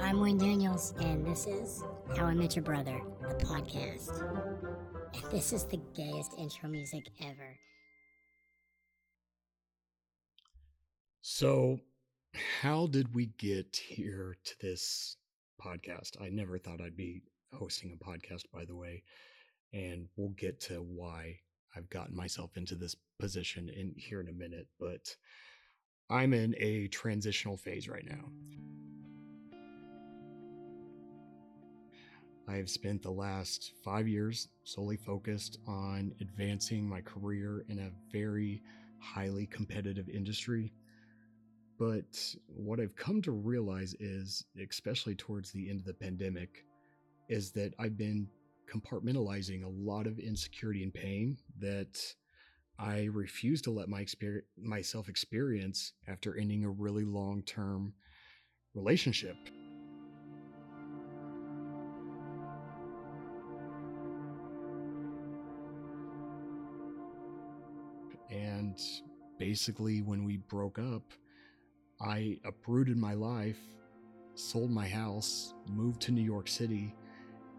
I'm Wayne Daniels, and this is How I Met Your Brother, the podcast. And this is the gayest intro music ever. So, how did we get here to this podcast? I never thought I'd be hosting a podcast, by the way, and we'll get to why I've gotten myself into this position in here in a minute, but I'm in a transitional phase right now. I have spent the last five years solely focused on advancing my career in a very highly competitive industry. But what I've come to realize is, especially towards the end of the pandemic, is that I've been compartmentalizing a lot of insecurity and pain that I refuse to let my exper- myself experience after ending a really long term relationship. Basically, when we broke up, I uprooted my life, sold my house, moved to New York City,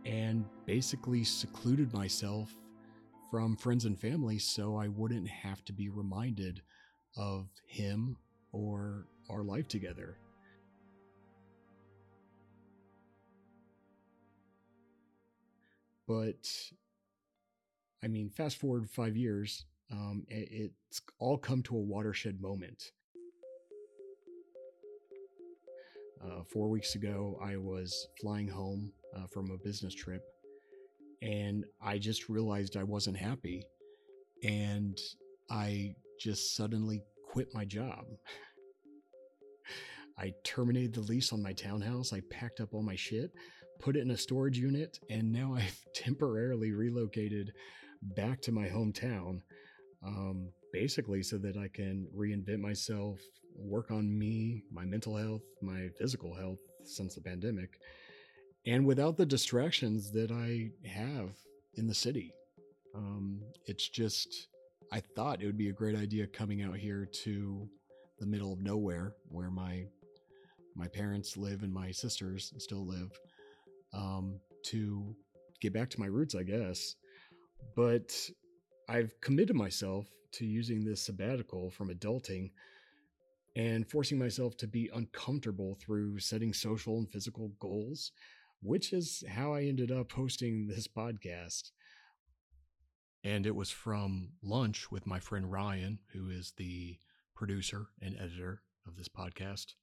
and basically secluded myself from friends and family so I wouldn't have to be reminded of him or our life together. But I mean, fast forward five years, um, it's all come to a watershed moment. Uh, four weeks ago, I was flying home uh, from a business trip and I just realized I wasn't happy. And I just suddenly quit my job. I terminated the lease on my townhouse. I packed up all my shit, put it in a storage unit, and now I've temporarily relocated back to my hometown um, basically so that I can reinvent myself, work on me, my mental health, my physical health since the pandemic, and without the distractions that I have in the city. Um, it's just, I thought it would be a great idea coming out here to the middle of nowhere where my my parents live and my sisters still live um, to get back to my roots, I guess. But I've committed myself to using this sabbatical from adulting and forcing myself to be uncomfortable through setting social and physical goals, which is how I ended up hosting this podcast. And it was from lunch with my friend Ryan, who is the producer and editor of this podcast,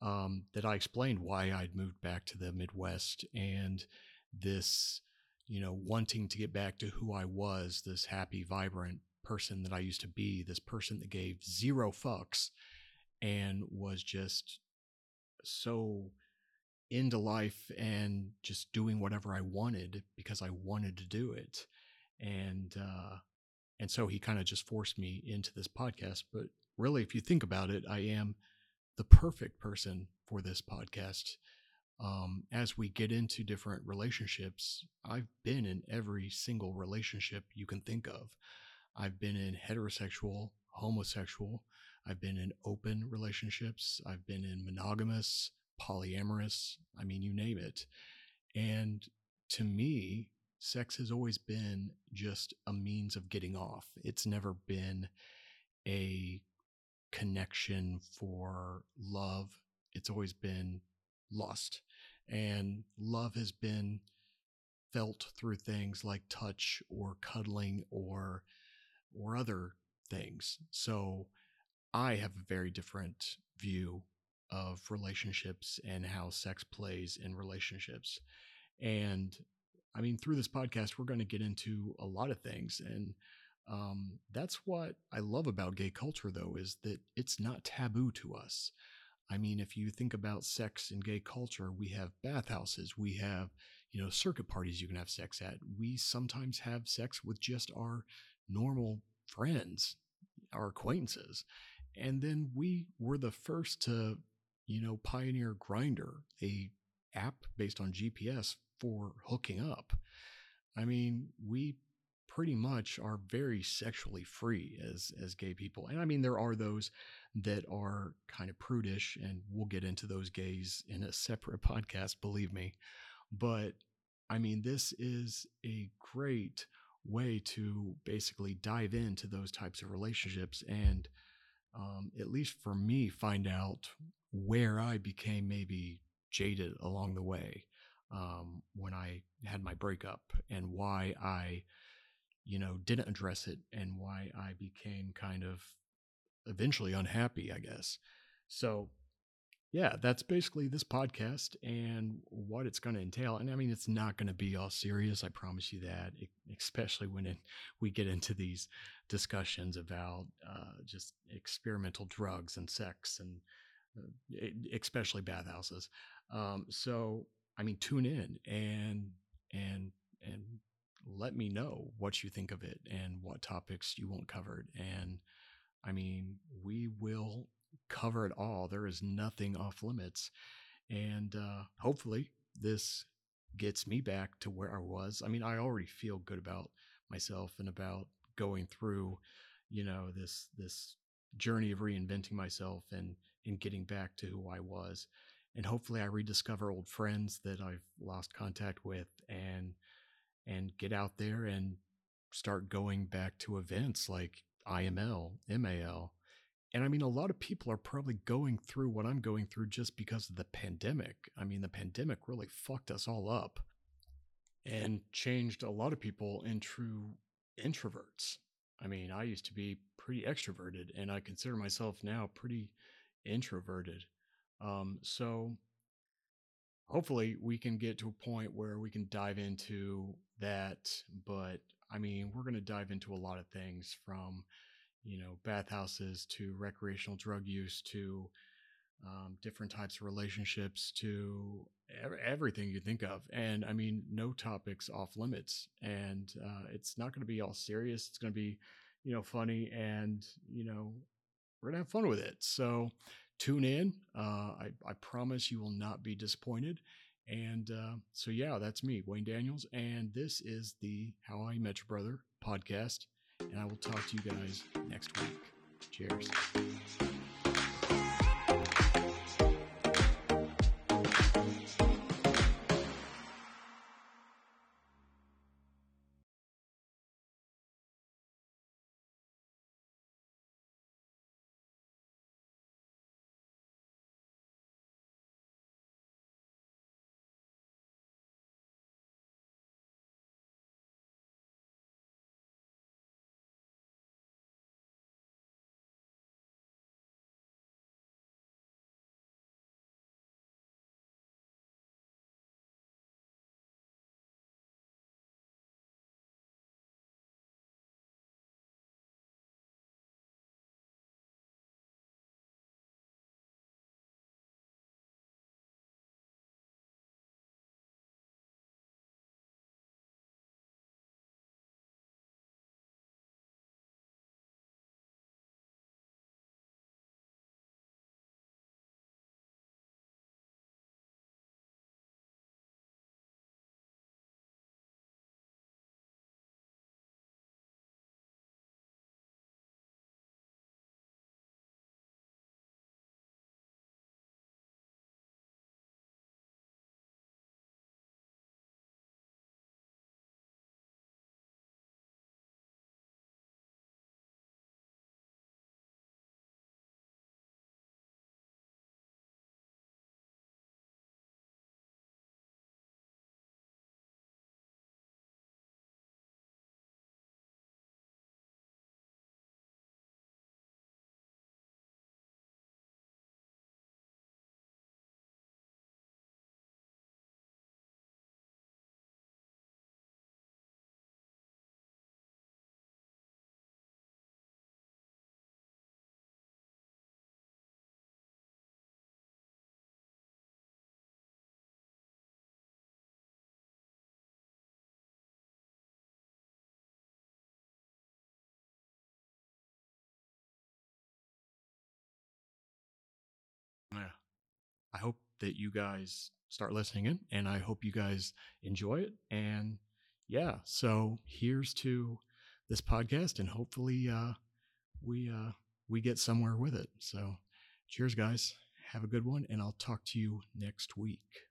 um, that I explained why I'd moved back to the Midwest and this you know, wanting to get back to who I was, this happy, vibrant person that I used to be, this person that gave zero fucks and was just so into life and just doing whatever I wanted because I wanted to do it. And uh and so he kind of just forced me into this podcast, but really if you think about it, I am the perfect person for this podcast um, as we get into different relationships, I've been in every single relationship you can think of. I've been in heterosexual, homosexual, I've been in open relationships, I've been in monogamous, polyamorous, I mean, you name it. And to me, sex has always been just a means of getting off. It's never been a connection for love. It's always been lust. And love has been felt through things like touch or cuddling or or other things. So I have a very different view of relationships and how sex plays in relationships. And I mean, through this podcast, we're going to get into a lot of things. And um, that's what I love about gay culture, though, is that it's not taboo to us. I mean, if you think about sex in gay culture, we have bathhouses, we have, you know, circuit parties you can have sex at. We sometimes have sex with just our normal friends, our acquaintances. And then we were the first to, you know, pioneer Grindr, a app based on GPS for hooking up. I mean, we pretty much are very sexually free as as gay people. And I mean there are those that are kind of prudish and we'll get into those gays in a separate podcast, believe me. But I mean this is a great way to basically dive into those types of relationships and um, at least for me find out where I became maybe jaded along the way um, when I had my breakup and why I you know, didn't address it and why I became kind of eventually unhappy, I guess. So, yeah, that's basically this podcast and what it's going to entail. And I mean, it's not going to be all serious. I promise you that, especially when it, we get into these discussions about uh, just experimental drugs and sex and uh, especially bathhouses. Um, so, I mean, tune in and, and, and let me know what you think of it and what topics you want covered. And I mean, we will cover it all. There is nothing off limits. And uh, hopefully, this gets me back to where I was. I mean, I already feel good about myself and about going through, you know, this this journey of reinventing myself and and getting back to who I was. And hopefully I rediscover old friends that I've lost contact with and and get out there and start going back to events like IML, MAL. And I mean, a lot of people are probably going through what I'm going through just because of the pandemic. I mean, the pandemic really fucked us all up and changed a lot of people into introverts. I mean, I used to be pretty extroverted and I consider myself now pretty introverted. Um, so hopefully we can get to a point where we can dive into that. But I mean, we're going to dive into a lot of things from, you know, bathhouses to recreational drug use to um, different types of relationships to everything you think of. And I mean, no topics off limits. And uh, it's not going to be all serious. It's going to be, you know, funny and, you know, we're going to have fun with it. So tune in. Uh, I, I promise you will not be disappointed. And uh, so, yeah, that's me, Wayne Daniels. And this is the How I Met Your Brother podcast. And I will talk to you guys next week. Cheers. That you guys start listening in and I hope you guys enjoy it. And, yeah, so here's to this podcast, and hopefully uh, we uh, we get somewhere with it. So, cheers, guys. Have a good one, and I'll talk to you next week.